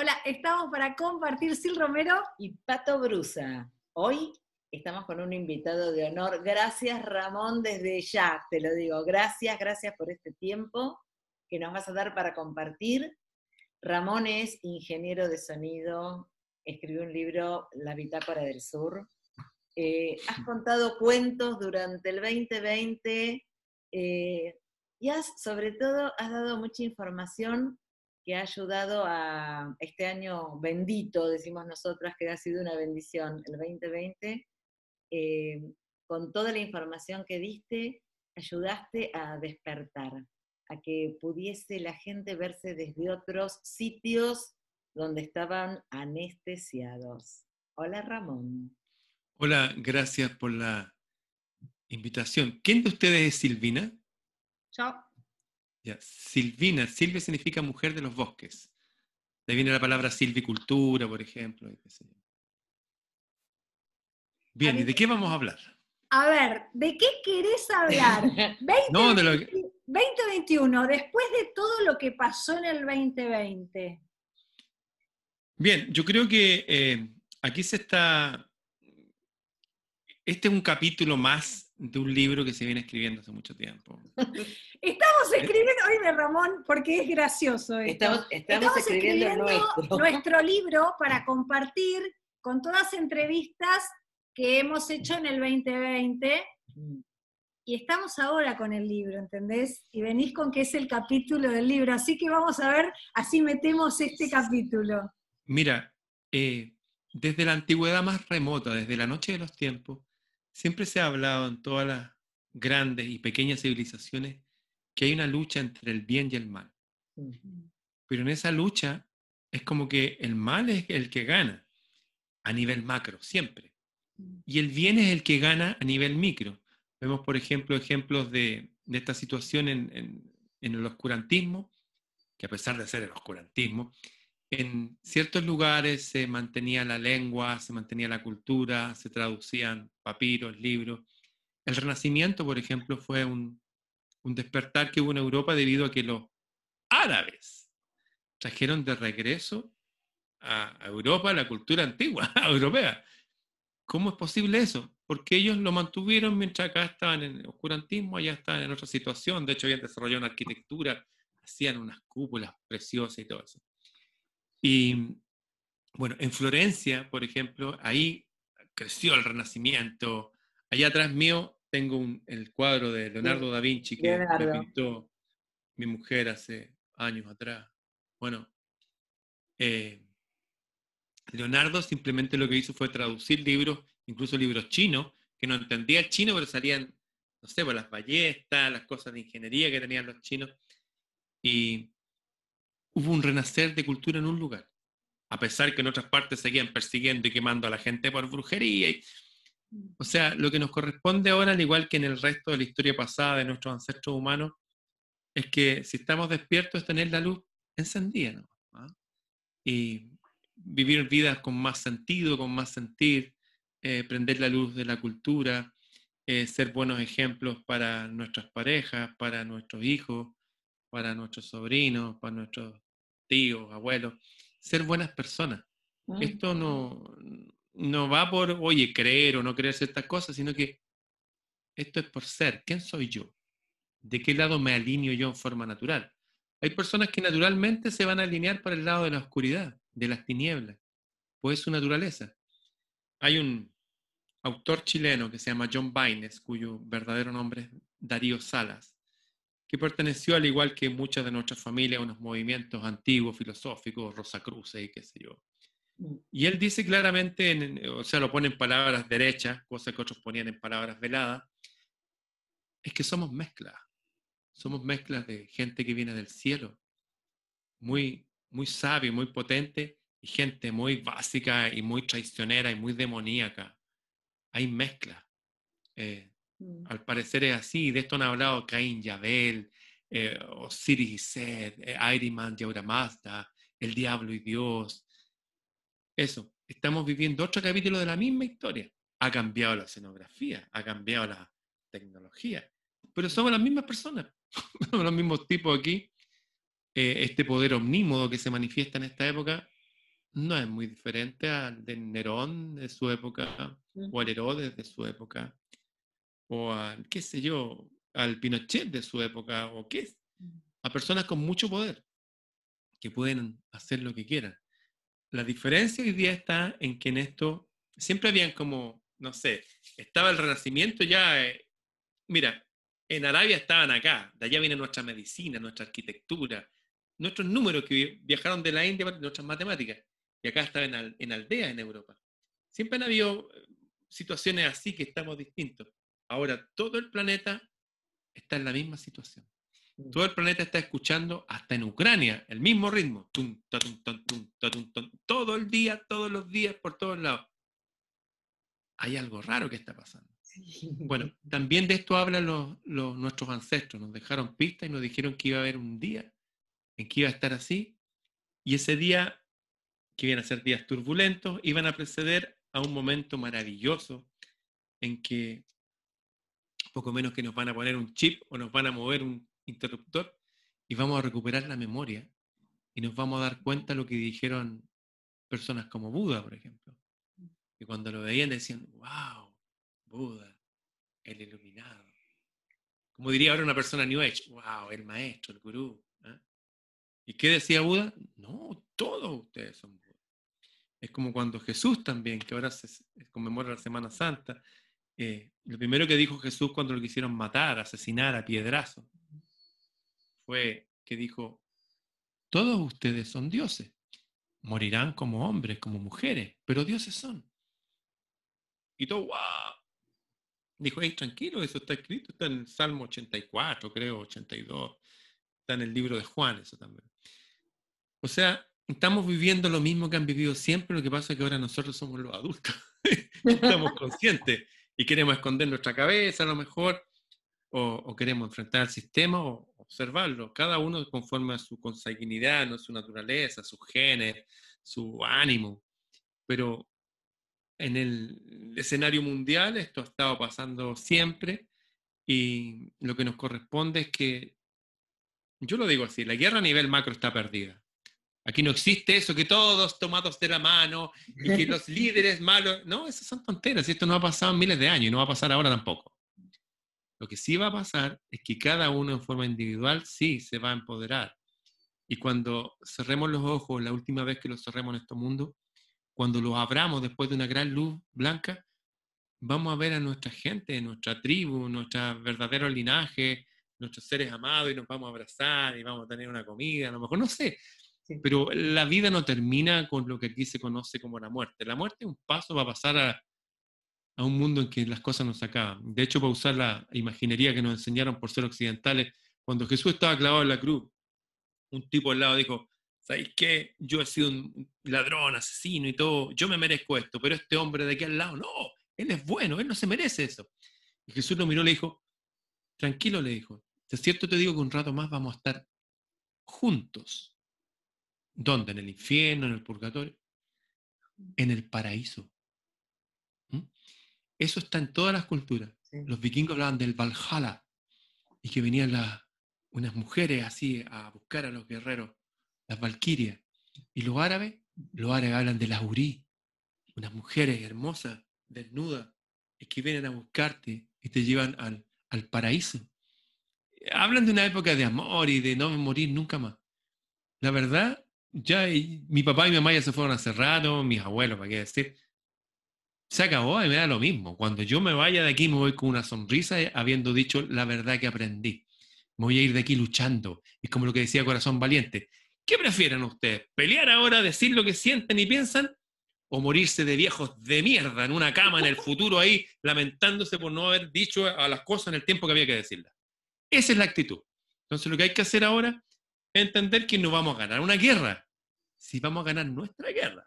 Hola, estamos para compartir Sil Romero y Pato Brusa. Hoy estamos con un invitado de honor. Gracias Ramón desde ya, te lo digo. Gracias, gracias por este tiempo que nos vas a dar para compartir. Ramón es ingeniero de sonido, escribió un libro, La Bitácora del Sur. Eh, has contado cuentos durante el 2020 eh, y has, sobre todo, has dado mucha información que ha ayudado a este año bendito, decimos nosotras, que ha sido una bendición, el 2020, eh, con toda la información que diste, ayudaste a despertar, a que pudiese la gente verse desde otros sitios donde estaban anestesiados. Hola Ramón. Hola, gracias por la invitación. ¿Quién de ustedes es Silvina? Yo. Ya, Silvina, Silvia significa mujer de los bosques. De ahí viene la palabra silvicultura, por ejemplo. Bien, ¿y de qué vamos a hablar? A ver, ¿de qué querés hablar? 2021, después de todo lo que pasó en el 2020. Bien, yo creo que eh, aquí se está... Este es un capítulo más de un libro que se viene escribiendo hace mucho tiempo. Estamos escribiendo, oíme Ramón, porque es gracioso. Estamos, escribiendo, nuestro. libro para compartir con todas las entrevistas que hemos hecho en el 2020. Mm. Y estamos ahora con el libro, ¿entendés? Y venís con que es el capítulo del libro. Así que vamos a ver, así metemos este capítulo. Mira, eh, desde la antigüedad más remota, desde la noche de los tiempos, Siempre se ha hablado en todas las grandes y pequeñas civilizaciones que hay una lucha entre el bien y el mal. Pero en esa lucha es como que el mal es el que gana a nivel macro, siempre. Y el bien es el que gana a nivel micro. Vemos, por ejemplo, ejemplos de, esta situación en, en el oscurantismo, que a pesar de ser el oscurantismo, en ciertos lugares se mantenía la lengua, se mantenía la cultura, se traducían papiros, libros. El Renacimiento, por ejemplo, fue un, despertar que hubo en Europa debido a que los árabes trajeron de regreso a Europa la cultura antigua, europea. ¿Cómo es posible eso? Porque ellos lo mantuvieron mientras acá estaban en el oscurantismo, allá estaban en otra situación. De hecho, habían desarrollado una arquitectura, hacían unas cúpulas preciosas y todo eso. Y bueno, en Florencia, por ejemplo, ahí creció el Renacimiento. Allá atrás mío tengo el cuadro de Leonardo da Vinci que me pintó mi mujer hace años atrás. Bueno, eh, Leonardo simplemente lo que hizo fue traducir libros, incluso libros chinos, que no entendía el chino, pero salían, no sé, por pues, las ballestas, las cosas de ingeniería que tenían los chinos. Y hubo un renacer de cultura en un lugar, a pesar que en otras partes seguían persiguiendo y quemando a la gente por brujería. O sea, lo que nos corresponde ahora, al igual que en el resto de la historia pasada de nuestros ancestros humanos, es que si estamos despiertos es tener la luz encendida, ¿Ah? Y vivir vidas con más sentido, con más sentir, eh, prender la luz de la cultura, eh, ser buenos ejemplos para nuestras parejas, para nuestros hijos, para nuestros sobrinos, para nuestros tíos, abuelos, ser buenas personas. Mm. Esto no, no va por, oye, creer o no creer ciertas cosas, sino que esto es por ser. ¿Quién soy yo? ¿De qué lado me alineo yo en forma natural? Hay personas que naturalmente se van a alinear para el lado de la oscuridad, de las tinieblas, pues es su naturaleza. Hay un autor chileno que se llama John Baines, cuyo verdadero nombre es Darío Salas, que perteneció, al igual que muchas de nuestras familias, a unos movimientos antiguos, filosóficos, Rosacruces y qué sé yo. Y él dice claramente, o sea, lo pone en palabras derechas, cosas que otros ponían en palabras veladas, es que somos mezclas. Somos mezclas de gente que viene del cielo, muy, muy sabia, muy potente, y gente muy básica y muy traicionera y muy demoníaca. Hay mezclas. Eh, Mm. Al parecer es así, de esto han hablado Caín Yabel, eh, Osiris y Seth, eh, Airyman y Mazda, El Diablo y Dios. Eso, estamos viviendo otro capítulo de la misma historia. Ha cambiado la escenografía, ha cambiado la tecnología, pero somos las mismas personas, somos los mismos tipos aquí. Eh, este poder omnímodo que se manifiesta en esta época no es muy diferente al de Nerón de su época, o al Herodes de su época, o al, qué sé yo, al Pinochet de su época, o qué, a personas con mucho poder, que pueden hacer lo que quieran. La diferencia hoy día está en que en esto siempre habían como, no sé, estaba el renacimiento ya, eh, mira, en Arabia estaban acá, de allá viene nuestra medicina, nuestra arquitectura, nuestros números que viajaron de la India, nuestras matemáticas, y acá estaban en, en aldeas en Europa. Siempre han habido eh, situaciones así que estamos distintos. Ahora todo el planeta está en la misma situación. Mm. Todo el planeta está escuchando, hasta en Ucrania, el mismo ritmo. todo el día, todos los días, por todos lados. Hay algo raro que está pasando. Bueno, también de esto hablan los, nuestros ancestros. Nos dejaron pistas y nos dijeron que iba a haber un día en que iba a estar así. Y ese día, que iban a ser días turbulentos, iban a preceder a un momento maravilloso en que poco menos que nos van a poner un chip o nos van a mover un interruptor y vamos a recuperar la memoria y nos vamos a dar cuenta de lo que dijeron personas como Buda, por ejemplo. Y cuando lo veían decían, wow, Buda, el iluminado. Como diría ahora una persona New Age, wow, el maestro, el gurú. ¿ah? ¿Y qué decía Buda? No, todos ustedes son Buda. Es como cuando Jesús también, que ahora se conmemora la Semana Santa, eh, lo primero que dijo Jesús cuando lo quisieron matar, asesinar a piedrazo, fue que dijo, todos ustedes son dioses, morirán como hombres, como mujeres, pero dioses son. Y todo, wow. Dijo, hey, tranquilo, eso está escrito, está en el Salmo 84, creo, 82. Está en el libro de Juan, eso también. O sea, estamos viviendo lo mismo que han vivido siempre, lo que pasa es que ahora nosotros somos los adultos. estamos conscientes y queremos esconder nuestra cabeza a lo mejor, o, queremos enfrentar al sistema o observarlo, cada uno conforme a su consanguinidad, ¿no? su naturaleza, su genes, su ánimo. Pero en el escenario mundial esto ha estado pasando siempre y lo que nos corresponde es que, yo lo digo así, la guerra a nivel macro está perdida. Aquí no existe eso, que todos tomados de la mano y que los líderes malos, no, esas son tonteras, esto no ha pasado en miles de años y no va a pasar ahora tampoco. Lo que sí va a pasar es que cada uno en forma individual sí se va a empoderar. Y cuando cerremos los ojos, la última vez que los cerremos en este mundo, cuando los abramos después de una gran luz blanca, vamos a ver a nuestra gente, nuestra tribu, nuestro verdadero linaje, nuestros seres amados y nos vamos a abrazar y vamos a tener una comida, a lo mejor, no sé. Pero la vida no termina con lo que aquí se conoce como la muerte. La muerte es un paso va a pasar a, a un mundo en que las cosas no se acaban. De hecho, para usar la imaginería que nos enseñaron por ser occidentales, cuando Jesús estaba clavado en la cruz, un tipo al lado dijo, ¿sabéis qué? Yo he sido un ladrón, asesino y todo, yo me merezco esto, pero este hombre de aquí al lado, no, él es bueno, él no se merece eso. Y Jesús lo miró y le dijo, tranquilo, le dijo, es cierto te digo que un rato más vamos a estar juntos. ¿Dónde? ¿En el infierno, en el purgatorio? En el paraíso. Eso está en todas las culturas. Los vikingos hablaban del Valhalla y que venían unas mujeres así a buscar a los guerreros, las valquirias. Y los árabes, los árabes hablan de las urí, unas mujeres hermosas, desnudas, y que vienen a buscarte y te llevan al, al paraíso. Hablan de una época de amor y de no morir nunca más. La verdad, ya mi papá y mi mamá ya se fueron hace rato, mis abuelos, para qué decir, se acabó y me da lo mismo. Cuando yo me vaya de aquí me voy con una sonrisa eh, habiendo dicho la verdad que aprendí. Me voy a ir de aquí luchando. Es como lo que decía Corazón Valiente. ¿Qué prefieren ustedes? ¿Pelear ahora, decir lo que sienten y piensan? ¿O morirse de viejos de mierda en una cama en el futuro ahí, lamentándose por no haber dicho a las cosas en el tiempo que había que decirlas? Esa es la actitud. Entonces lo que hay que hacer ahora es entender que no vamos a ganar una guerra, si vamos a ganar nuestra guerra,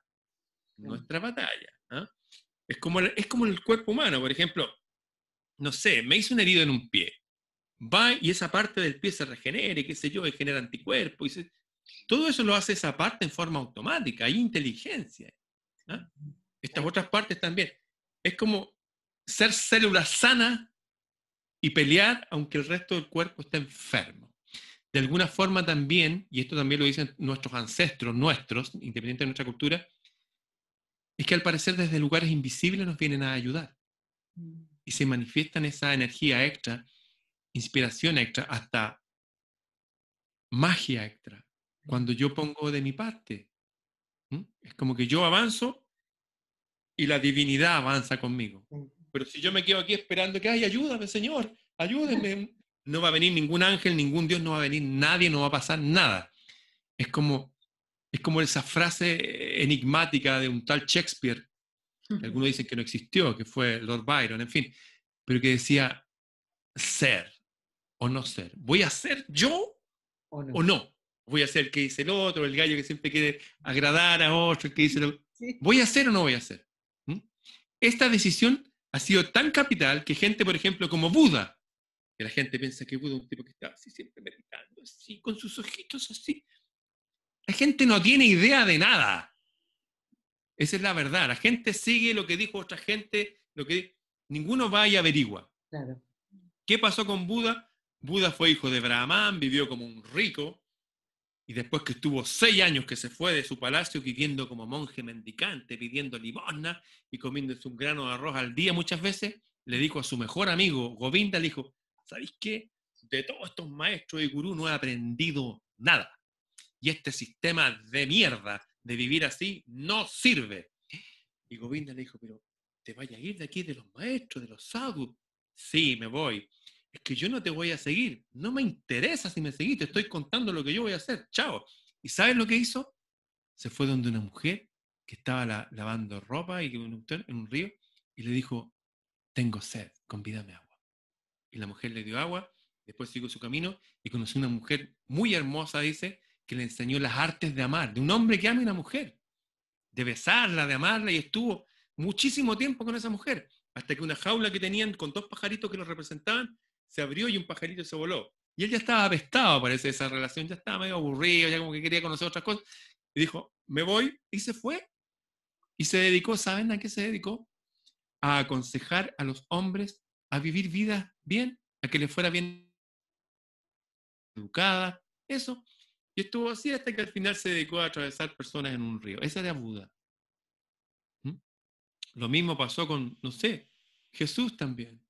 nuestra batalla. ¿ah? Es como, es como el cuerpo humano, por ejemplo, no sé, me hizo un herido en un pie. Va y esa parte del pie se regenere, qué sé yo, y genera anticuerpos. Y todo eso lo hace esa parte en forma automática, hay inteligencia. ¿ah? Estas otras partes también. Es como ser célula sana y pelear aunque el resto del cuerpo esté enfermo. De alguna forma también, y esto también lo dicen nuestros ancestros, nuestros, independiente de nuestra cultura, es que al parecer desde lugares invisibles nos vienen a ayudar. Mm. Y se manifiestan esa energía extra, inspiración extra, hasta magia extra, cuando yo pongo de mi parte. ¿Mm? Es como que yo avanzo y la divinidad avanza conmigo. Pero si yo me quedo aquí esperando que, ay, ayúdame, Señor, ayúdeme, no va a venir ningún ángel, ningún Dios, no va a venir nadie, no va a pasar nada. Es como, es como esa frase enigmática de un tal Shakespeare, que algunos dicen que no existió, que fue Lord Byron, en fin, pero que decía ser o no ser. ¿Voy a ser yo ¿O no? o no? Voy a ser el que dice el otro, el gallo que siempre quiere agradar a otro, el que dice lo... Sí. ¿Voy a hacer o no voy a hacer? ¿Mm? Esta decisión ha sido tan capital que gente, por ejemplo, como Buda, que la gente piensa que Buda es un tipo que está así siempre meditando, así, con sus ojitos así. La gente no tiene idea de nada. Esa es la verdad. La gente sigue lo que dijo otra gente, lo que ninguno va y averigua. Claro. ¿Qué pasó con Buda? Buda fue hijo de Brahman, vivió como un rico, y después que estuvo seis años que se fue de su palacio viviendo como monje mendicante, pidiendo limosna y comiéndose un grano de arroz al día muchas veces, le dijo a su mejor amigo, Govinda, le dijo, ¿sabéis qué? De todos estos maestros y gurús no he aprendido nada. Y este sistema de mierda de vivir así no sirve. Y Govinda le dijo, pero ¿te vayas a ir de aquí de los maestros, de los sadhus? Sí, me voy es que yo no te voy a seguir. No me interesa si me seguís, te estoy contando lo que yo voy a hacer. Chao. ¿Y sabes lo que hizo? Se fue donde una mujer que estaba la- lavando ropa y en un río y le dijo, tengo sed, convídame agua. Y la mujer le dio agua, después siguió su camino y conoció una mujer muy hermosa, dice, que le enseñó las artes de amar, de un hombre que ama a una mujer, de besarla, de amarla y estuvo muchísimo tiempo con esa mujer, hasta que una jaula que tenían con dos pajaritos que los representaban se abrió y un pajarito se voló. Y él ya estaba apestado, parece, esa relación, ya estaba medio aburrido, ya como que quería conocer otras cosas. Y dijo, me voy, y se fue. Y se dedicó, ¿saben a qué se dedicó? A aconsejar a los hombres a vivir vidas bien, a que les fuera bien educada, eso. Y estuvo así hasta que al final se dedicó a atravesar personas en un río. Esa era Buda. ¿Mm? Lo mismo pasó con, no sé, Jesús también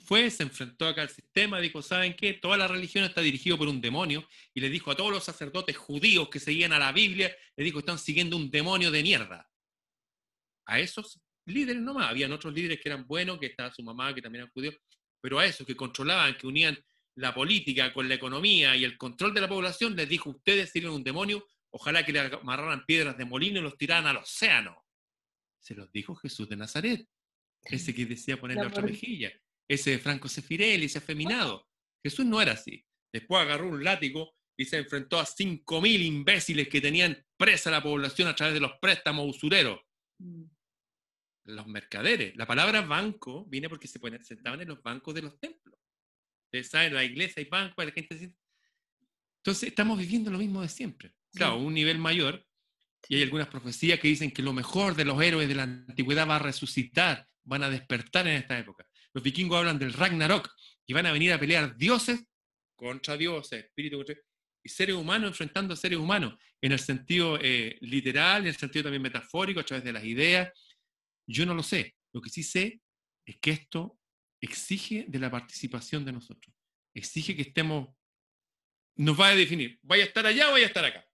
fue, se enfrentó acá al sistema, dijo, ¿saben qué? Toda la religión está dirigida por un demonio, y le dijo a todos los sacerdotes judíos que seguían a la Biblia, le dijo, están siguiendo un demonio de mierda. A esos líderes nomás, habían otros líderes que eran buenos, que estaba su mamá, que también eran pero a esos que controlaban, que unían la política con la economía y el control de la población, les dijo, ustedes sirven un demonio, ojalá que le amarraran piedras de molino y los tiraran al océano. Se los dijo Jesús de Nazaret, ese que decía poner la otra mejilla ese de Franco Sefirelli, ese afeminado. Jesús no era así. Después agarró un látigo y se enfrentó a 5.000 imbéciles que tenían presa la población a través de los préstamos usureros. Mm. Los mercaderes. La palabra banco viene porque se ponen- sentaban en los bancos de los templos. En la iglesia hay bancos, la gente se- Entonces, estamos viviendo lo mismo de siempre. Claro, un nivel mayor. Y hay algunas profecías que dicen que lo mejor de los héroes de la antigüedad va a resucitar, van a despertar en esta época. Los vikingos hablan del Ragnarok, y van a venir a pelear dioses contra dioses, espíritu contra y seres humanos enfrentando a seres humanos, en el sentido eh, literal, en el sentido también metafórico, a través de las ideas. Yo no lo sé. Lo que sí sé es que esto exige de la participación de nosotros. Exige que estemos, nos va a definir, vaya a estar allá o vaya a estar acá.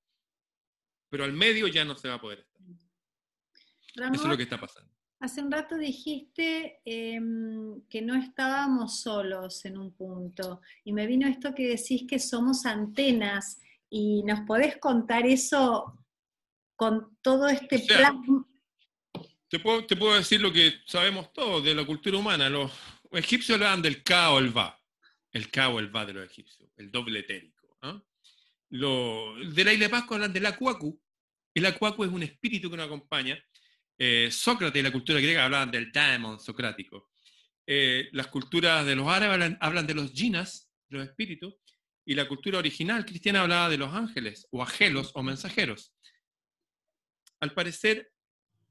Pero al medio ya no se va a poder estar. Ramón, Eso es lo que está pasando. hace un rato dijiste em, que no estábamos solos en un punto y me vino esto que decís que somos antenas y nos podés contar eso con todo este O sea, plan. Te puedo, te puedo decir lo que sabemos todos de la cultura humana. Los egipcios hablaban del Ka o el Va. El Ka o el Va de los egipcios, el doble etérico. ¿ah? Lo- de la isla de Pascua hablan del Akuaku. El Akuaku es un espíritu que nos acompaña. Eh, Sócrates y la cultura griega hablaban del daemon socrático. Eh, las culturas de los árabes hablan, de los jinas, los espíritus, y la cultura original cristiana hablaba de los ángeles, o agelos, o mensajeros. Al parecer,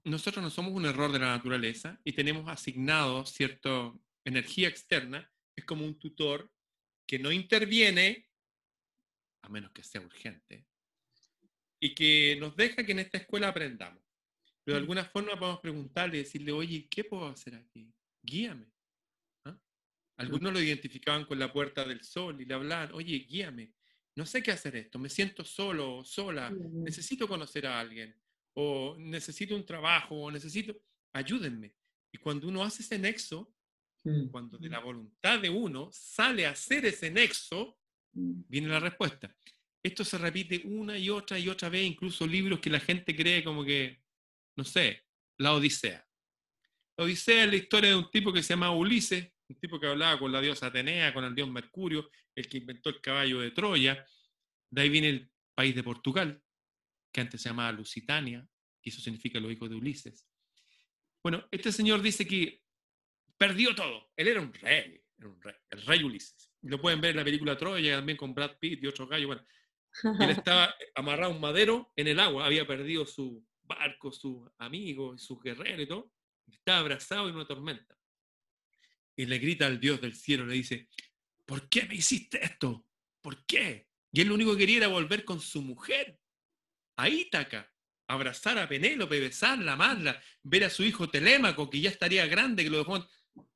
nosotros no somos un error de la naturaleza y tenemos asignado cierta energía externa, es como un tutor que no interviene, a menos que sea urgente, y que nos deja que en esta escuela aprendamos. Pero de alguna forma podemos preguntarle y decirle, oye, ¿qué puedo hacer aquí? Guíame. ¿ah? Algunos lo identificaban con la puerta del sol y le hablaban, oye, guíame. No sé qué hacer esto, me siento solo, sola, necesito conocer a alguien, o necesito un trabajo, o necesito, ayúdenme. Y cuando uno hace ese nexo, mm. cuando de la voluntad de uno sale a hacer ese nexo, mm. viene la respuesta. Esto se repite una y otra y otra vez, incluso libros que la gente cree como que no sé, la Odisea. La Odisea es la historia de un tipo que se llama Ulises, un tipo que hablaba con la diosa Atenea, con el dios Mercurio, el que inventó el caballo de Troya. De ahí viene el país de Portugal, que antes se llamaba Lusitania, y eso significa los hijos de Ulises. Bueno, este señor dice que perdió todo. Él era un rey, era un rey el rey Ulises. Lo pueden ver en la película Troya, también con Brad Pitt y otros gallos. Él estaba amarrado a un madero en el agua, había perdido su, barco, sus amigos, sus guerreros y todo, está abrazado en una tormenta. Y le grita al Dios del cielo, le dice, ¿por qué me hiciste esto? ¿Por qué? Y él lo único que quería era volver con su mujer, a Ítaca, abrazar a Penélope, besarla, amarla, ver a su hijo Telémaco, que ya estaría grande, que lo dejó.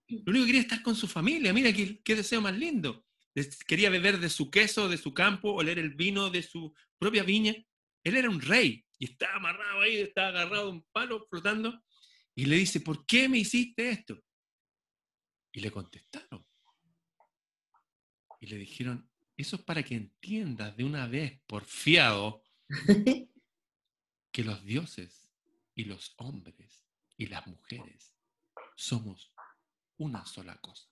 Lo único que quería estar con su familia, mira qué, qué deseo más lindo. Quería beber de su queso, de su campo, oler el vino de su propia viña. Él era un rey, y está amarrado ahí, está agarrado a un palo flotando, y le dice, ¿por qué me hiciste esto? Y le contestaron. Y le dijeron, eso es para que entiendas de una vez, por fiado, que los dioses y los hombres y las mujeres somos una sola cosa.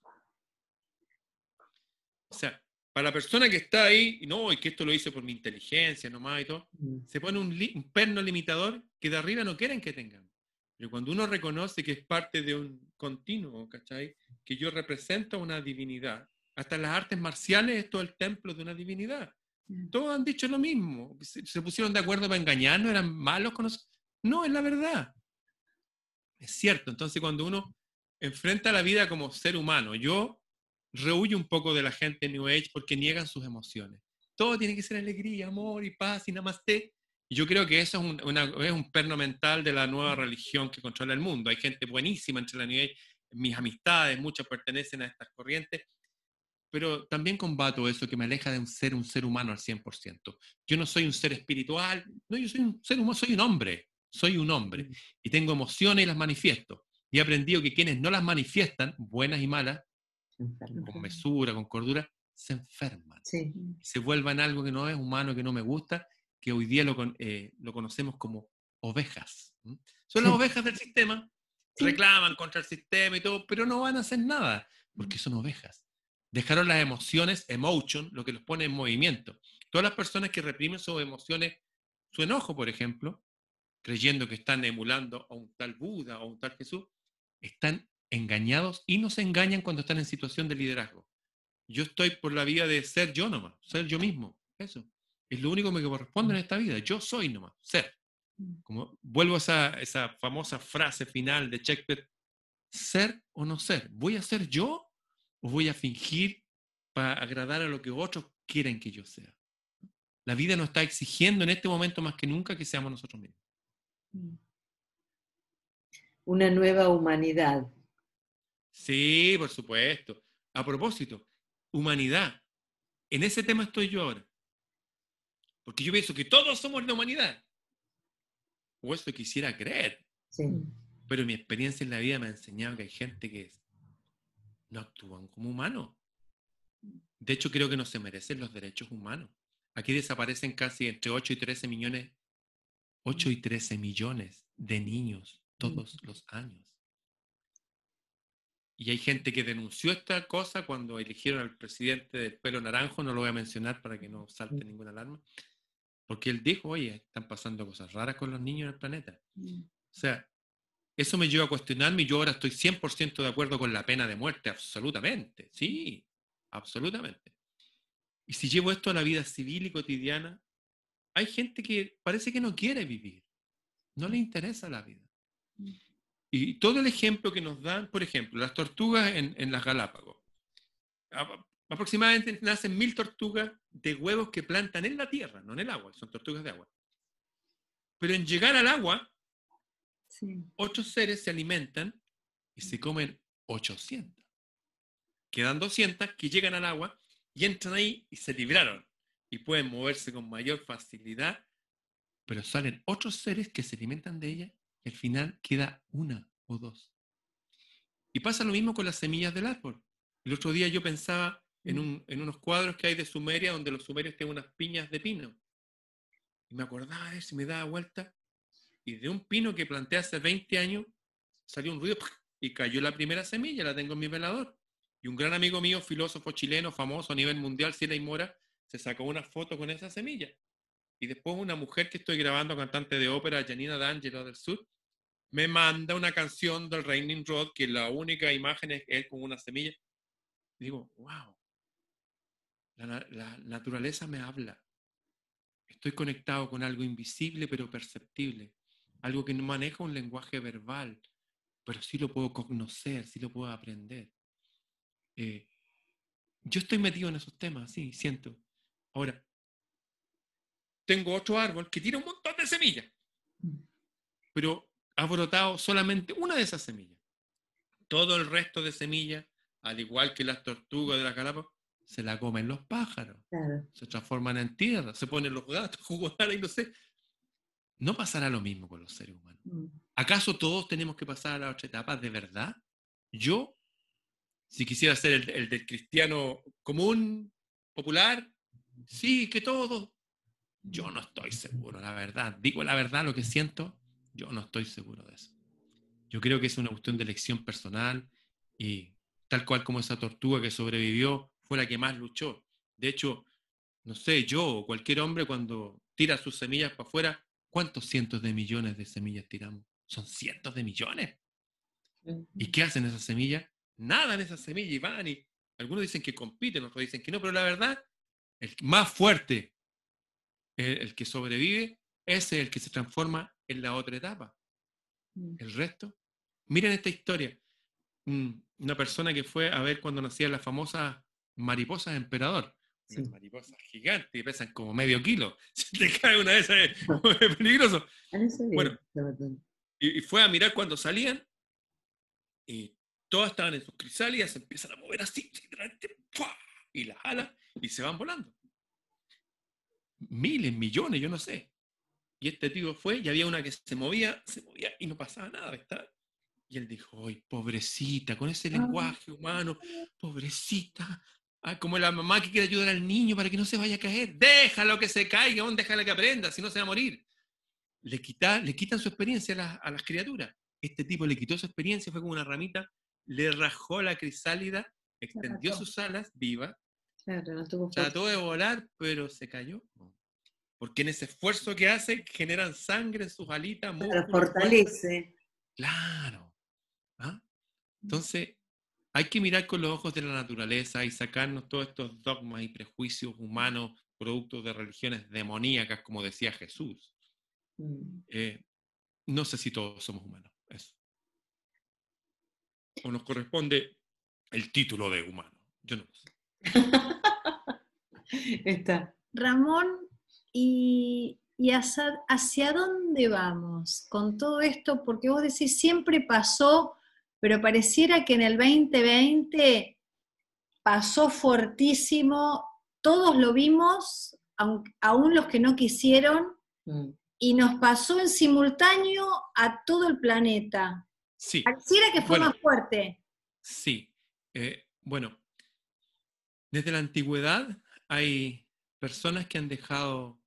O sea, para la persona que está ahí, no, y que esto lo hice por mi inteligencia nomás y todo, mm. se pone un, perno limitador que de arriba no quieren que tengan. Pero cuando uno reconoce que es parte de un continuo, ¿cachai? Que yo represento una divinidad. Hasta en las artes marciales esto es el templo de una divinidad. Mm. Todos han dicho lo mismo. Se, pusieron de acuerdo para engañarnos, eran malos con nosotros. No, es la verdad. Es cierto. Entonces cuando uno enfrenta la vida como ser humano, yo rehuye un poco de la gente New Age porque niegan sus emociones. Todo tiene que ser alegría, amor y paz y namaste. Y yo creo que eso es un, es un perno mental de la nueva religión que controla el mundo. Hay gente buenísima entre la New Age, mis amistades, muchas pertenecen a estas corrientes, pero también combato eso que me aleja de ser un ser humano al 100%. Yo no soy un ser espiritual, no, yo soy un ser humano, soy un hombre, soy un hombre mm. y tengo emociones y las manifiesto. Y he aprendido que quienes no las manifiestan, buenas y malas, con mesura, con cordura, se enferman. Se vuelvan algo que no es humano, que no me gusta, que hoy día lo, eh, lo conocemos como ovejas. Son las ovejas del sistema, reclaman contra el sistema y todo, pero no van a hacer nada, porque son ovejas. Dejaron las emociones, emotion, lo que los pone en movimiento. Todas las personas que reprimen sus emociones, su enojo, por ejemplo, creyendo que están emulando a un tal Buda o un tal Jesús, están engañados y nos engañan cuando están en situación de liderazgo. Yo estoy por la vía de ser yo nomás, ser yo mismo. Eso. Es lo único que me corresponde en esta vida. Yo soy nomás, ser. Mm. Como vuelvo a esa, esa famosa frase final de Shakespeare, ser o no ser. ¿Voy a ser yo o voy a fingir para agradar a lo que otros quieren que yo sea? La vida nos está exigiendo en este momento más que nunca que seamos nosotros mismos. Una nueva humanidad, Sí, por supuesto. A propósito, humanidad. En ese tema estoy yo ahora. Porque yo pienso que todos somos la humanidad. O eso quisiera creer. Sí. Pero mi experiencia en la vida me ha enseñado que hay gente que no actúan como humanos. De hecho, creo que no se merecen los derechos humanos. Aquí desaparecen casi entre 8 y 13 millones, 8 y 13 millones de niños todos los años. Y hay gente que denunció esta cosa cuando eligieron al presidente del pelo naranjo, no lo voy a mencionar para que no salte mm. ninguna alarma, porque él dijo, oye, están pasando cosas raras con los niños en el planeta. Mm. O sea, eso me lleva a cuestionarme y yo ahora estoy 100% de acuerdo con la pena de muerte, absolutamente, sí, absolutamente. Y si llevo esto a la vida civil y cotidiana, hay gente que parece que no quiere vivir, no le interesa la vida. Y todo el ejemplo que nos dan, por ejemplo, las tortugas en, las Galápagos. Aproximadamente nacen mil tortugas de huevos que plantan en la tierra, no en el agua, son tortugas de agua. Pero en llegar al agua, Ocho seres se alimentan y se comen 800. Quedan 200 que llegan al agua y entran ahí y se libraron y pueden moverse con mayor facilidad, pero salen otros seres que se alimentan de ella al final queda una o dos. Y pasa lo mismo con las semillas del árbol. El otro día yo pensaba en, en unos cuadros que hay de Sumeria donde los sumerios tienen unas piñas de pino. Y me acordaba de eso y me daba vuelta. Y de un pino que planté hace 20 años salió un ruido y cayó la primera semilla, la tengo en mi velador. Y un gran amigo mío, filósofo chileno, famoso a nivel mundial, y Mora, se sacó una foto con esa semilla. Y después una mujer que estoy grabando, cantante de ópera, Janina D'Angelo del Sur, me manda una canción del Raining Road que la única imagen es él con una semilla. digo, wow, la, la naturaleza me habla. Estoy conectado con algo invisible pero perceptible, algo que no maneja un lenguaje verbal, pero sí lo puedo conocer, sí lo puedo aprender. Eh, yo estoy metido en esos temas, sí, siento. Ahora, tengo otro árbol que tiene un montón de semillas, pero ha brotado solamente una de esas semillas. Todo el resto de semillas, al igual que las tortugas de la Galápagos, se la comen los pájaros, se transforman en tierra, se ponen los gatos, jugar y no sé. No pasará lo mismo con los seres humanos. Mm. ¿Acaso todos tenemos que pasar a la otra etapa de verdad? Yo, si quisiera ser el, del cristiano común, popular, sí, que todos. Yo no estoy seguro, la verdad. Digo la verdad, lo que siento, yo no estoy seguro de eso. Yo creo que es una cuestión de elección personal y tal cual como esa tortuga que sobrevivió fue la que más luchó. De hecho, no sé, yo o cualquier hombre cuando tira sus semillas para afuera, ¿Cuántos cientos de millones de semillas tiramos? Son cientos de millones. ¿Y qué hacen esas semillas? Nada en esas semillas y van y algunos dicen que compiten, otros dicen que no, pero la verdad, el más fuerte, el, que sobrevive, ese es el que se transforma en la otra etapa. Mm. El resto, miren esta historia. Una persona que fue a ver cuando nacían las famosas mariposas emperador mariposas gigantes y pesan como medio kilo. Si te cae una de esas es peligroso. Bueno, y, fue a mirar cuando salían y todas estaban en sus crisálidas, se empiezan a mover así, y las alas y se van volando. Miles, millones, yo no sé. Y este tío fue y había una que se movía, se movía y no pasaba nada. ¿está? Y él dijo, ¡ay, pobrecita, con ese lenguaje humano, pobrecita, Ah, como la mamá que quiere ayudar al niño para que no se vaya a caer. Déjalo que se caiga, déjala que aprenda, si no se va a morir. Le, quita, le quitan su experiencia a las, criaturas. Este tipo le quitó su experiencia, fue como una ramita, le rajó la crisálida, extendió sus alas viva, trató de volar, pero se cayó. Porque en ese esfuerzo que hace, generan sangre en sus alitas. fortalece. Claro. ¿Ah? Mm. Entonces, hay que mirar con los ojos de la naturaleza y sacarnos todos estos dogmas y prejuicios humanos, productos de religiones demoníacas, como decía Jesús. Mm. Eh, no sé si todos somos humanos. Eso. O nos corresponde el título de humano. Yo no sé. Está. Ramón, ¿y, y hacia, hacia, dónde vamos con todo esto? Porque vos decís, siempre pasó pero pareciera que en el 2020 pasó fortísimo, todos lo vimos, aún los que no quisieron, mm. y nos pasó en simultáneo a todo el planeta. Sí. Pareciera que fue más fuerte. Sí. Eh, bueno, desde la antigüedad hay personas que han dejado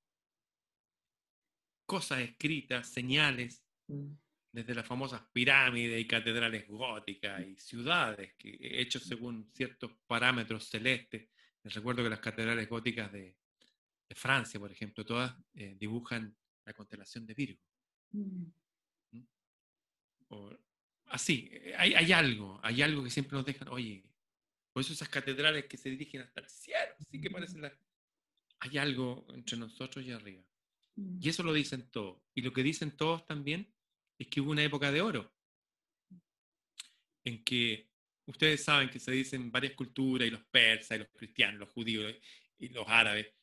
cosas escritas, señales, mm desde las famosas pirámides y catedrales góticas y ciudades que, hechos según ciertos parámetros celestes. Les recuerdo que las catedrales góticas de, Francia, por ejemplo, todas eh, dibujan la constelación de Virgo. Mm. ¿Mm? así, eh, hay, hay, algo, hay algo que siempre nos dejan, oye, por eso esas catedrales que se dirigen hasta el cielo, sí que parecen las... Hay algo entre nosotros y arriba. Y eso lo dicen todos. Y lo que dicen todos también es que hubo una época de oro, en que ustedes saben que se dicen varias culturas, y los persas, y los cristianos, los judíos y los árabes,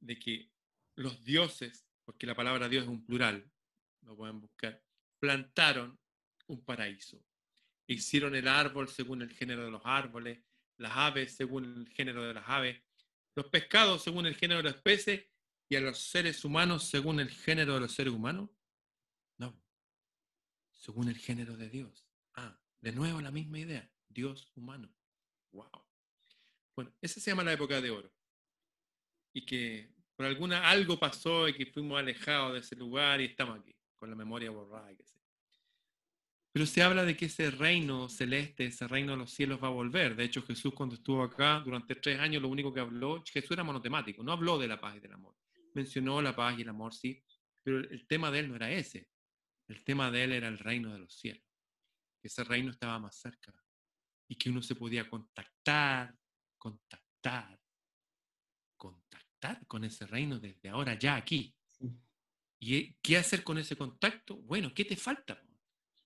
de que los dioses, porque la palabra Dios es un plural, lo pueden buscar, plantaron un paraíso. Hicieron el árbol según el género de los árboles, las aves según el género de las aves, los pescados según el género de los peces a los seres humanos según el género de los seres humanos. No, según el género de Dios. Ah, de nuevo la misma idea, Dios humano. Wow. Bueno, esa se llama la época de oro. Y que por alguna algo pasó y que fuimos alejados de ese lugar y estamos aquí, con la memoria borrada y qué sé. Pero se habla de que ese reino celeste, ese reino de los cielos va a volver. De hecho, Jesús cuando estuvo acá durante tres años, lo único que habló, Jesús era monotemático, no habló de la paz y del amor. Mencionó la paz y el amor, sí, pero el tema de él no era ese. El tema de él era el reino de los cielos. Ese reino estaba más cerca y que uno se podía contactar, contactar, contactar con ese reino desde ahora ya aquí. ¿Y qué hacer con ese contacto? Bueno, ¿qué te falta?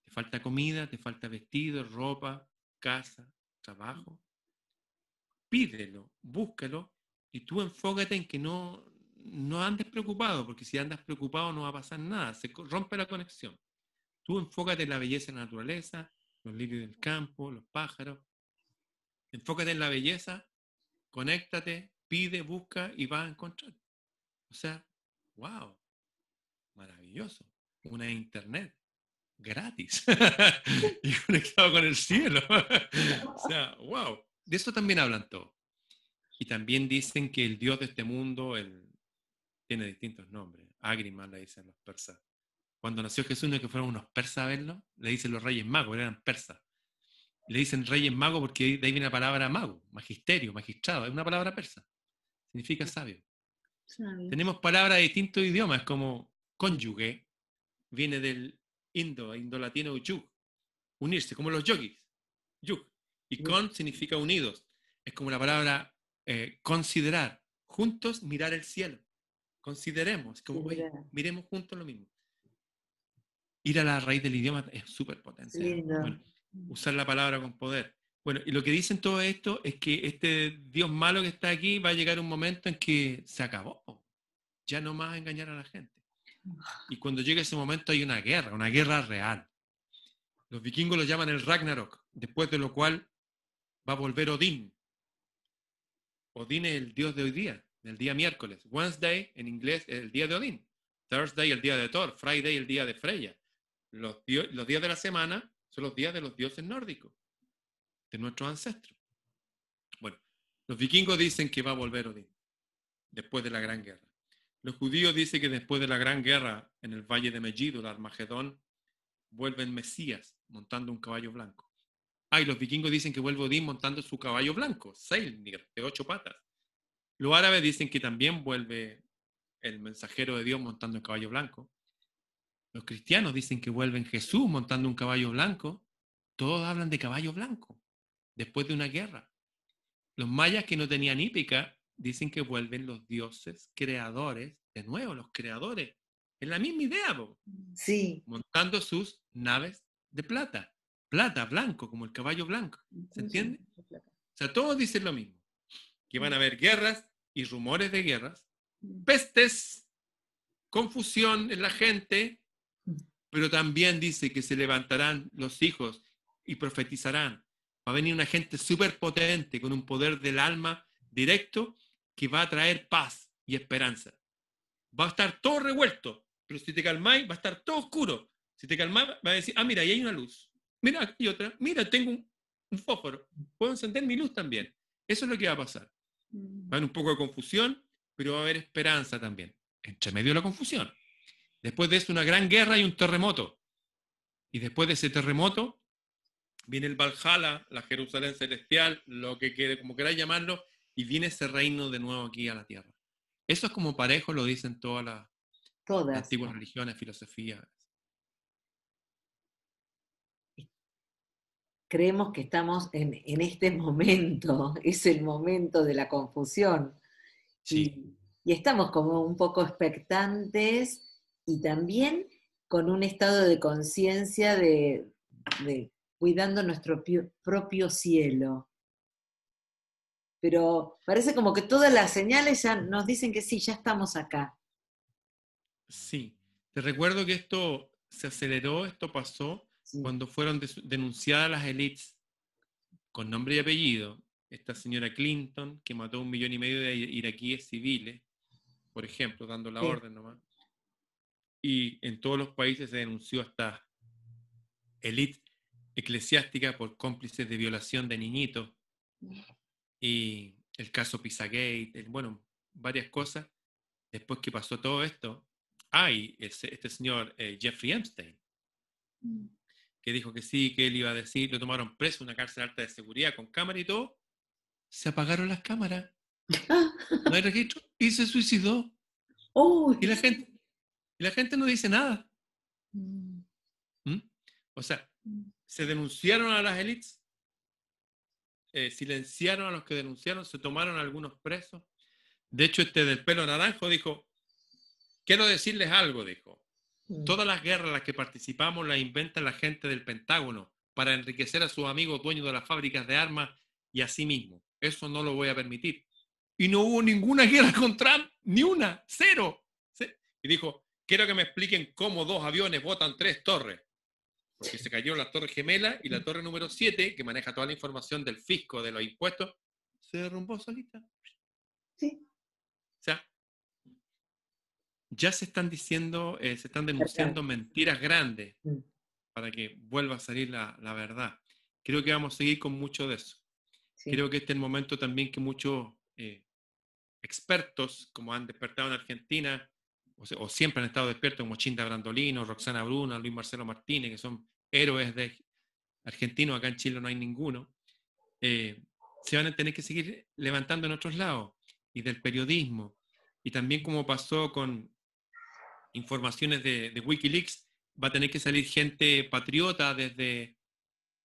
Te falta comida, te falta vestido, ropa, casa, trabajo. Pídelo, búscalo y tú enfócate en que no, no andes preocupado, porque si andas preocupado no va a pasar nada, se rompe la conexión. Tú enfócate en la belleza de la naturaleza, los lirios del campo, los pájaros. Enfócate en la belleza, conéctate, pide, busca y vas a encontrar. O sea, wow, maravilloso. Una internet gratis y conectado con el cielo. o sea, wow. De eso también hablan todos. Y también dicen que el Dios de este mundo el, tiene distintos nombres. Agriman le dicen los persas. Cuando nació Jesús, no es que fueron unos persas a verlo, le dicen los reyes magos, eran persas. Le dicen reyes magos porque de ahí viene la palabra mago, magisterio, magistrado, es una palabra persa. Significa sabio. Tenemos palabras de distintos idiomas, como cónyuge, viene del indo, indo-latino yug, unirse, como los yogis, yug. Y con significa unidos. Es como la palabra eh, considerar, juntos mirar el cielo. Consideremos, como miremos juntos lo mismo. Ir a la raíz del idioma es súper potente. usar la palabra con poder. Bueno, y lo que dicen todo esto es que este Dios malo que está aquí va a llegar un momento en que se acabó. Ya no más engañar a la gente. Y cuando llega ese momento hay una guerra, una guerra real. Los vikingos lo llaman el Ragnarok, después de lo cual va a volver Odín. Odín es el dios de hoy día, del día miércoles. Wednesday en inglés es el día de Odín. Thursday el día de Thor. Friday el día de Freya. Los, días de la semana son los días de los dioses nórdicos, de nuestros ancestros. Bueno, los vikingos dicen que va a volver Odín después de la Gran Guerra. Los judíos dicen que después de la gran guerra en el valle de Megiddo, el Armagedón, vuelven Mesías montando un caballo blanco. Ah, y los vikingos dicen que vuelve Odín montando su caballo blanco, Seilnir, de ocho patas. Los árabes dicen que también vuelve el mensajero de Dios montando un caballo blanco. Los cristianos dicen que vuelven Jesús montando un caballo blanco. Todos hablan de caballo blanco, después de una guerra. Los mayas que no tenían hípica dicen que vuelven los dioses creadores, de nuevo, los creadores. Es la misma idea, Sí. Montando sus naves de plata. Plata, blanco, como el caballo blanco. ¿Se entiende? O sea, todos dicen lo mismo. Que van a haber guerras y rumores de guerras, pestes, confusión en la gente, pero también dice que se levantarán los hijos y profetizarán. Va a venir una gente súper potente con un poder del alma directo que va a traer paz y esperanza. Va a estar todo revuelto, pero si te calmáis, va a estar todo oscuro. Si te calmáis, va a decir, ah, mira, ahí hay una luz. Mira, aquí otra. Mira, tengo un, fósforo. Puedo encender mi luz también. Eso es lo que va a pasar. Va a haber un poco de confusión, pero va a haber esperanza también, entre medio de la confusión. Después de eso, una gran guerra y un terremoto. Y después de ese terremoto, viene el Valhalla, la Jerusalén celestial, lo que quede, como queráis llamarlo, y viene ese reino de nuevo aquí a la tierra. Eso es como parejo, lo dicen todas las, antiguas religiones, filosofías. Creemos que estamos en, este momento, es el momento de la confusión. Sí. Y, estamos como un poco expectantes y también con un estado de conciencia de, de, cuidando nuestro propio cielo pero parece como que todas las señales ya nos dicen que sí, ya estamos acá. Sí, te recuerdo que esto se aceleró, esto pasó cuando fueron denunciadas las élites con nombre y apellido. Esta señora Clinton, que mató un millón y medio de iraquíes civiles, por ejemplo, dando la orden nomás. Y en todos los países se denunció esta élite eclesiástica por cómplices de violación de niñitos. Y el caso Pizzagate, bueno, varias cosas. Después que pasó todo esto, hay este señor eh, Jeffrey Epstein, mm. Que dijo que sí, que él iba a decir, lo tomaron preso en una cárcel alta de seguridad con cámara y todo. Se apagaron las cámaras. no hay registro. Y se suicidó. y, la gente, y la gente no dice nada. Mm. ¿Mm? O sea, se denunciaron a las élites, eh, silenciaron a los que denunciaron, se tomaron algunos presos. De hecho, este del pelo naranjo dijo, quiero decirles algo, dijo. Mm. Todas las guerras en las que participamos las inventa la gente del Pentágono para enriquecer a sus amigos dueños de las fábricas de armas y a sí mismo. Eso no lo voy a permitir. Y no hubo ninguna guerra con Trump, ni una, cero. Y dijo, quiero que me expliquen cómo dos aviones botan tres torres porque se cayó la torre gemela y la torre número 7, que maneja toda la información del fisco, de los impuestos, se derrumbó solita. Sí. O sea, ya se están diciendo, eh, se están denunciando mentiras grandes mm. para que vuelva a salir la, verdad. Creo que vamos a seguir con mucho de eso. Creo que este es el momento también que muchos eh, expertos, como han despertado en Argentina, o, siempre han estado despiertos como Chinda Brandolino, Roxana Bruna, Luis Marcelo Martínez, que son héroes de argentinos, acá en Chile no hay ninguno, eh, se van a tener que seguir levantando en otros lados, y del periodismo, y también como pasó con informaciones de, Wikileaks, va a tener que salir gente patriota desde,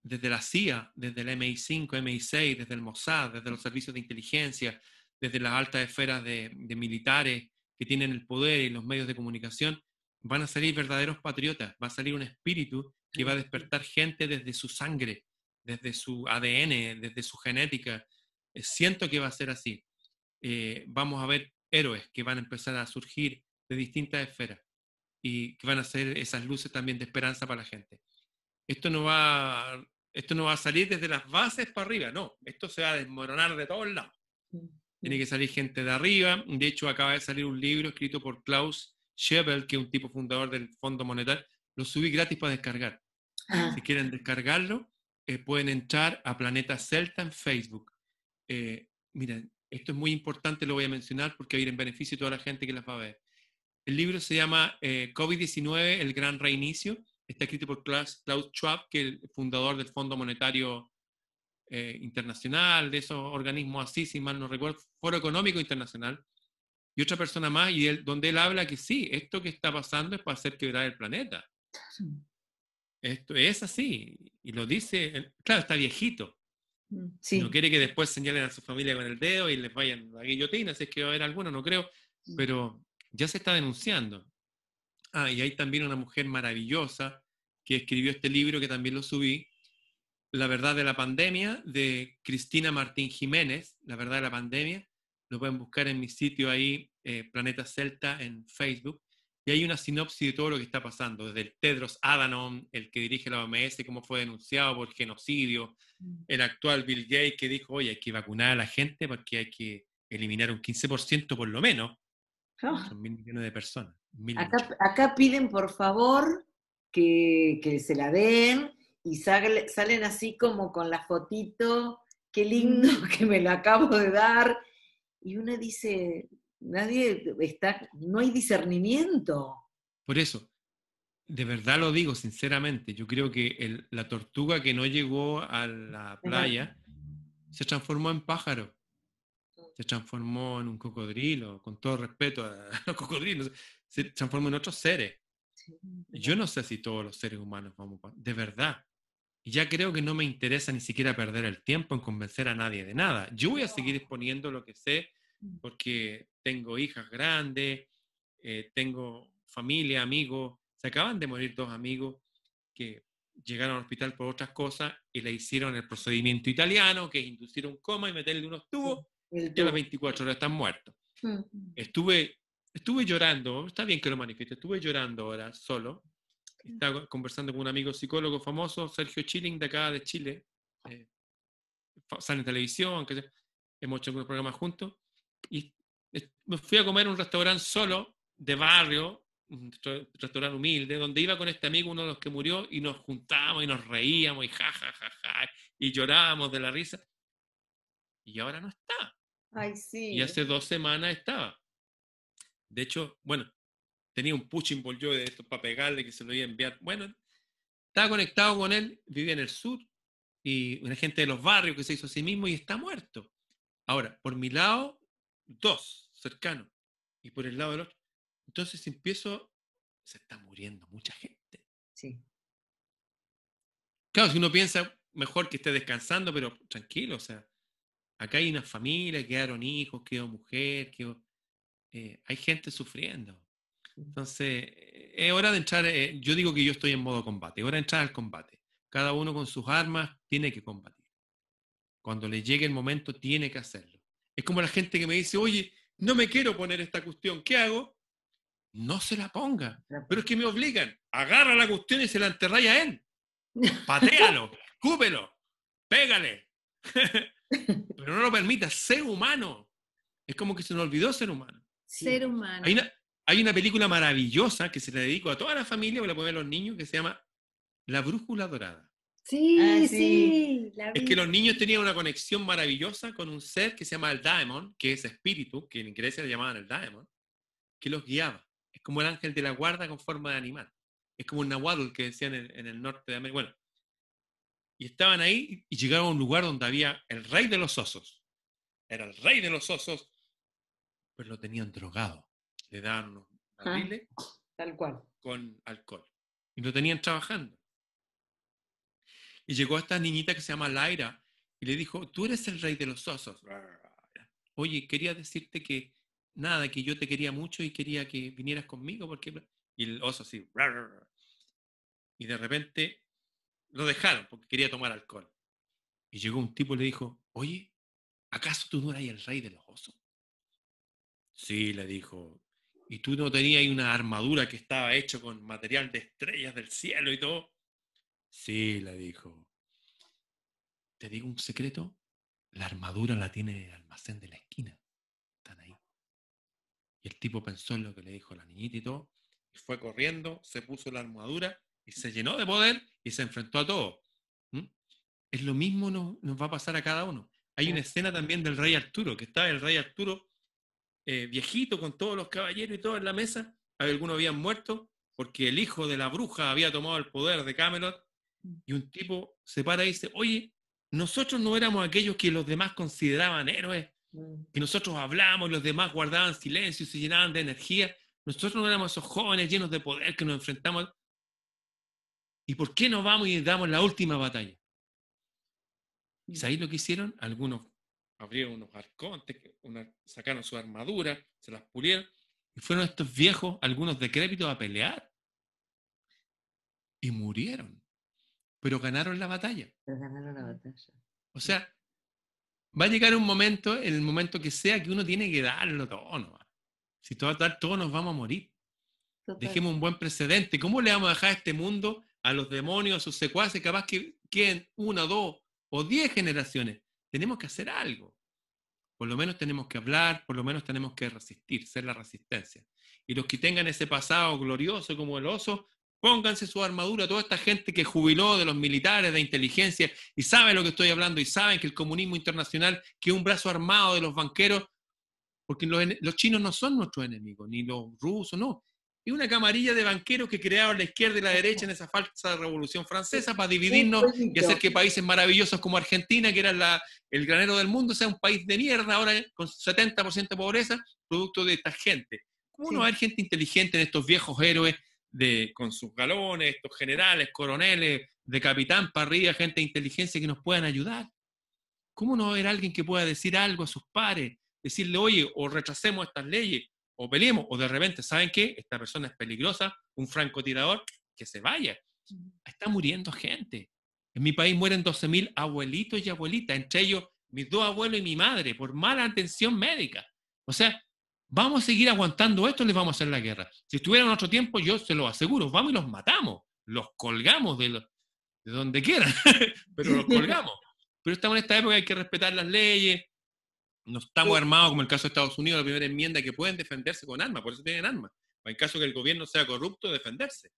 desde la CIA, desde la MI5, MI6, desde el Mossad, desde los servicios de inteligencia, desde las altas esferas de, militares que tienen el poder y los medios de comunicación, van a salir verdaderos patriotas, va a salir un espíritu que va a despertar gente desde su sangre, desde su ADN, desde su genética. Eh, siento que va a ser así. Eh, vamos a ver héroes que van a empezar a surgir de distintas esferas y que van a ser esas luces también de esperanza para la gente. Esto no va, esto no va a salir desde las bases para arriba, no, esto se va a desmoronar de todos lados. Tiene que salir gente de arriba. De hecho, acaba de salir un libro escrito por Klaus Schebel, que es un tipo fundador del Fondo Monetario. Lo subí gratis para descargar. Ah. Si quieren descargarlo, eh, pueden entrar a Planeta Celta en Facebook. Eh, miren, esto es muy importante, lo voy a mencionar porque va a ir en beneficio de toda la gente que las va a ver. El libro se llama eh, COVID-19, el gran reinicio. Está escrito por Klaus, Schwab, que es el fundador del Fondo Monetario eh, internacional, de esos organismos así, si mal no recuerdo, Foro Económico Internacional, y otra persona más, y él, donde él habla que sí, esto que está pasando es para hacer quebrar el planeta. Esto es así, y lo dice, claro, está viejito. Mm, no quiere que después señalen a su familia con el dedo y les vayan a la guillotina, si es que va a haber alguno, no creo, pero ya se está denunciando. Ah, y hay también una mujer maravillosa que escribió este libro que también lo subí, la verdad de la pandemia de Cristina Martín Jiménez, La verdad de la pandemia. Lo pueden buscar en mi sitio ahí, eh, Planeta Celta, en Facebook. Y hay una sinopsis de todo lo que está pasando, desde el Tedros Adhanom, el que dirige la OMS, cómo fue denunciado por genocidio, mm. el actual Bill Gates que dijo, oye, hay que vacunar a la gente porque hay que eliminar un 15% por lo menos. Ah. Son mil millones de personas. acá, piden, por favor, que, que se la den, y salen así como con la fotito, qué lindo que me lo acabo de dar. Y uno dice, nadie está, no hay discernimiento. Por eso, de verdad lo digo sinceramente, yo creo que la tortuga que no llegó a la playa se transformó en pájaro, se transformó en un cocodrilo, con todo respeto a los cocodrilos, se transformó en otros seres. Yo no sé si todos los seres humanos vamos, de verdad, ya creo que no me interesa ni siquiera perder el tiempo en convencer a nadie de nada. Yo voy a seguir exponiendo lo que sé mm. porque tengo hijas grandes, eh, tengo familia, amigos. Se acaban de morir dos amigos que llegaron al hospital por otras cosas y le hicieron el procedimiento italiano, que es inducir un coma y meterle unos tubos, y a las 24 horas están muertos. Estuve, estuve llorando, está bien que lo manifieste, estuve llorando ahora solo, Estaba conversando con un amigo psicólogo famoso, Sergio Chilling, de acá de Chile. Eh, sale en televisión, que hemos hecho algunos programas juntos. Y me fui a comer a un restaurante solo, de barrio, un restaurante humilde, donde iba con este amigo, uno de los que murió, y nos juntábamos y nos reíamos y ja, ja, ja, ja, y llorábamos de la risa. Y ahora no está. Ay, sí. Y hace dos semanas estaba. De hecho, bueno, tenía un pushing ball yo de esto para pegarle que se lo iba a enviar. Bueno, estaba conectado con él, vivía en el sur, y una gente de los barrios que se hizo a sí mismo y está muerto. Ahora, por mi lado, dos cercanos, y por el lado del otro. Entonces empiezo, se está muriendo mucha gente. Sí. Claro, si uno piensa, mejor que esté descansando, pero tranquilo, o sea, acá hay una familia, quedaron hijos, quedó mujer, quedó, eh, hay gente sufriendo. Entonces, es hora de entrar, eh, yo digo que yo estoy en modo combate, es hora de entrar al combate. Cada uno con sus armas tiene que combatir. Cuando le llegue el momento, tiene que hacerlo. Es como la gente que me dice, oye, no me quiero poner esta cuestión, ¿qué hago? No se la ponga. Pero es que me obligan. Agarra la cuestión y se la enterráis a él. Patéalo, cúpelo, pégale. Pero no lo permita, ser humano. Es como que se nos olvidó ser humano. Ser humano. Hay una, película maravillosa que se le dedico a toda la familia, que la pueden ver los niños, que se llama La Brújula Dorada. Sí, ah, sí. es que los niños tenían una conexión maravillosa con un ser que se llama el Daemon, que es espíritu, que en inglés le llamaban el Daemon, que los guiaba. Es como el ángel de la guarda con forma de animal. Es como un nahuatl que decían en, el norte de América. Bueno, y estaban ahí y llegaron a un lugar donde había el rey de los osos. Era el rey de los osos, pues lo tenían drogado. Le daban unos ah, barriles tal cual. con alcohol. Y lo tenían trabajando. Y llegó esta niñita que se llama Laira y le dijo, tú eres el rey de los osos. Oye, quería decirte que nada, que yo te quería mucho y quería que vinieras conmigo, porque... Y el oso así, y de repente lo dejaron porque quería tomar alcohol. Y llegó un tipo y le dijo, oye, ¿acaso tú no eras el rey de los osos? Sí, le dijo, ¿y tú no tenías una armadura que estaba hecha con material de estrellas del cielo y todo? Sí, le dijo. ¿Te digo un secreto? La armadura la tiene el almacén de la esquina. Están ahí. Y el tipo pensó en lo que le dijo la niñita y todo, y fue corriendo, se puso la armadura y se llenó de poder y se enfrentó a todo. Es lo mismo nos, nos, va a pasar a cada uno. Hay una escena también del rey Arturo, que estaba el rey Arturo eh, viejito con todos los caballeros y todo en la mesa. Algunos habían muerto porque el hijo de la bruja había tomado el poder de Camelot. Mm. Y un tipo se para y dice, oye, nosotros no éramos aquellos que los demás consideraban héroes y nosotros hablamos, los demás guardaban silencio y se llenaban de energía. Nosotros no éramos esos jóvenes llenos de poder que nos enfrentamos. ¿Y por qué no vamos y damos la última batalla? ¿Y sabéis lo que hicieron? Algunos abrieron unos arcontes, sacaron su armadura, se las pulieron, y fueron estos viejos, algunos decrépitos, a pelear. Y murieron. Pero ganaron la batalla. Pero ganaron la batalla. O sea, va a llegar un momento, en el momento que sea, que uno tiene que darlo todo. ¿no? Si todo dar, todos nos vamos a morir. Dejemos un buen precedente. ¿Cómo le vamos a dejar este mundo a los demonios, a sus secuaces, capaz que queden una, dos o diez generaciones? Tenemos que hacer algo. Por lo menos tenemos que hablar, por lo menos tenemos que resistir, ser la resistencia. Y los que tengan ese pasado glorioso como el oso, Pónganse su armadura, toda esta gente que jubiló de los militares, de inteligencia, y sabe lo que estoy hablando, y saben que el comunismo internacional, que un brazo armado de los banqueros, porque los, chinos no son nuestros enemigos, ni los rusos, no. Es una camarilla de banqueros que crearon la izquierda y la derecha en esa falsa revolución francesa para dividirnos y hacer que países maravillosos como Argentina, que era el granero del mundo, sea un país de mierda ahora con 70% de pobreza, producto de esta gente. ¿Cómo no va a haber gente inteligente en estos viejos héroes de, con sus galones, estos generales, coroneles, de capitán para arriba, gente de inteligencia que nos puedan ayudar. ¿Cómo no va a haber alguien que pueda decir algo a sus pares? Decirle, oye, o rechacemos estas leyes, o peleemos, o de repente, ¿saben qué? Esta persona es peligrosa, un francotirador, que se vaya. Está muriendo gente. En mi país mueren 12.000 abuelitos y abuelitas, entre ellos mis dos abuelos y mi madre, por mala atención médica. O sea, vamos a seguir aguantando esto, les vamos a hacer la guerra. Si estuviera en otro tiempo, yo se lo aseguro, vamos y los matamos. los colgamos de, de donde quieran, pero los colgamos. Pero estamos en esta época, hay que respetar las leyes, no estamos armados como el caso de Estados Unidos, la primera enmienda, que pueden defenderse con armas, por eso tienen armas. En caso que el gobierno sea corrupto, defenderse.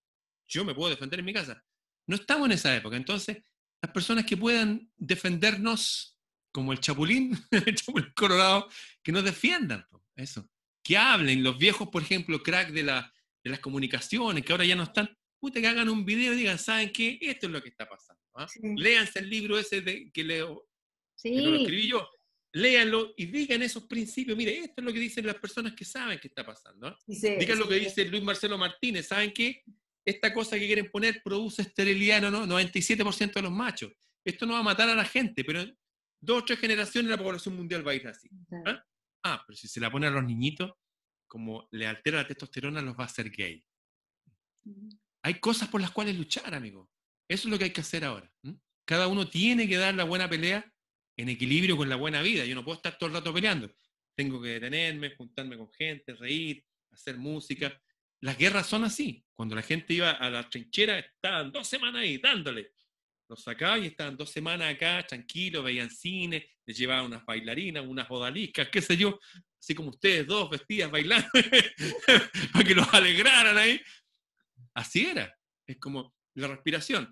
Yo me puedo defender en mi casa. No estamos en esa época. Entonces, las personas que puedan defendernos, como el Chapulín, el Chapulín Colorado, que nos defiendan. Eso. Que hablen. Los viejos, por ejemplo, crack de, la, de las comunicaciones, que ahora ya no están, puta, que hagan un video y digan, ¿saben qué? Esto es lo que está pasando. ¿ah? Léanse el libro ese de, que, leo, sí. que lo escribí yo léanlo y digan esos principios. Mire, esto es lo que dicen las personas que saben qué está pasando. ¿ah? digan lo que dice Luis Marcelo Martínez. ¿Saben qué? Esta cosa que quieren poner produce esterilidad, no, no, 97% de los machos. Esto no va a matar a la gente, pero dos o tres generaciones la población mundial va a ir así. ¿ah? ah, pero si se la pone a los niñitos, como le altera la testosterona, los va a hacer gay. Hay cosas por las cuales luchar, amigo. Eso es lo que hay que hacer ahora. Cada uno tiene que dar la buena pelea en equilibrio con la buena vida. Yo no puedo estar todo el rato peleando. Tengo que detenerme, juntarme con gente, reír, hacer música. Las guerras son así. Cuando la gente iba a la trinchera, estaban dos semanas ahí dándole. Los sacaba y estaban dos semanas acá, tranquilos, veían cine, les llevaban unas bailarinas, unas odaliscas, qué sé yo, así como ustedes dos vestidas bailando, para que los alegraran ahí. Así era. Es como la respiración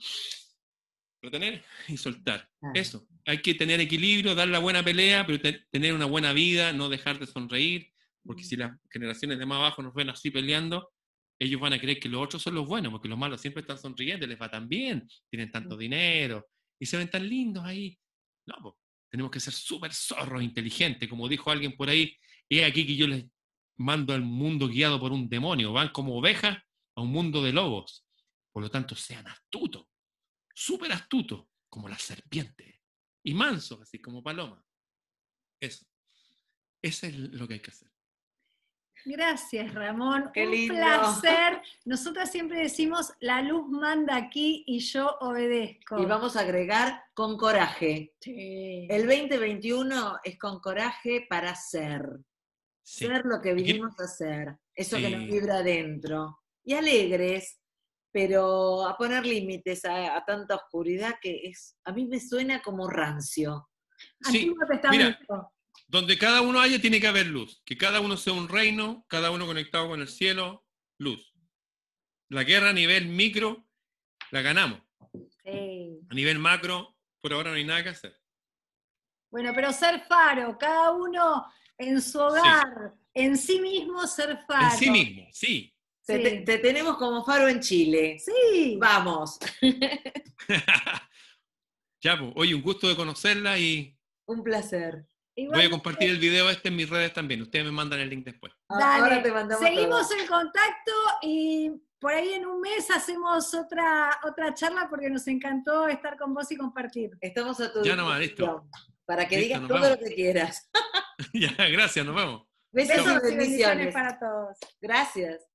retener y soltar. Eso. Hay que tener equilibrio, dar la buena pelea, pero tener una buena vida, no dejar de sonreír, porque si las generaciones de más abajo nos ven así peleando, ellos van a creer que los otros son los buenos, porque los malos siempre están sonriendo, les va tan bien, tienen tanto dinero y se ven tan lindos ahí. No, pues, tenemos que ser súper zorros, inteligentes, como dijo alguien por ahí. Es aquí que yo les mando al mundo guiado por un demonio, van como ovejas a un mundo de lobos. Por lo tanto, sean astutos súper astuto, como la serpiente, y manso, así como paloma. Eso. Eso es lo que hay que hacer. Gracias, Ramón. Un placer. Nosotras siempre decimos, la luz manda aquí y yo obedezco. Y vamos a agregar con coraje. El 2021 es con coraje para ser. Ser lo que vinimos a hacer. Eso que nos vibra adentro. Y alegres, pero a poner límites a, tanta oscuridad que es, a mí me suena como rancio. Sí, mira, donde cada uno haya tiene que haber luz, que cada uno sea un reino, cada uno conectado con el cielo, luz. La guerra a nivel micro la ganamos. A nivel macro, por ahora no hay nada que hacer. Bueno, pero ser faro, cada uno en su hogar, en sí mismo ser faro. En sí mismo, sí, te, tenemos como faro en Chile. Sí. Vamos. ya, pues, oye, un gusto de conocerla y... Un placer. Voy a compartir el video este en mis redes también. Ustedes me mandan el link después. Ah, Dale. te mandamos Seguimos en contacto y por ahí en un mes hacemos otra, otra charla porque nos encantó estar con vos y compartir. Estamos a tu Ya nomás, listo. Para que digas todo lo que quieras. ya, gracias, nos vemos. Besos, y bendiciones para todos. Gracias.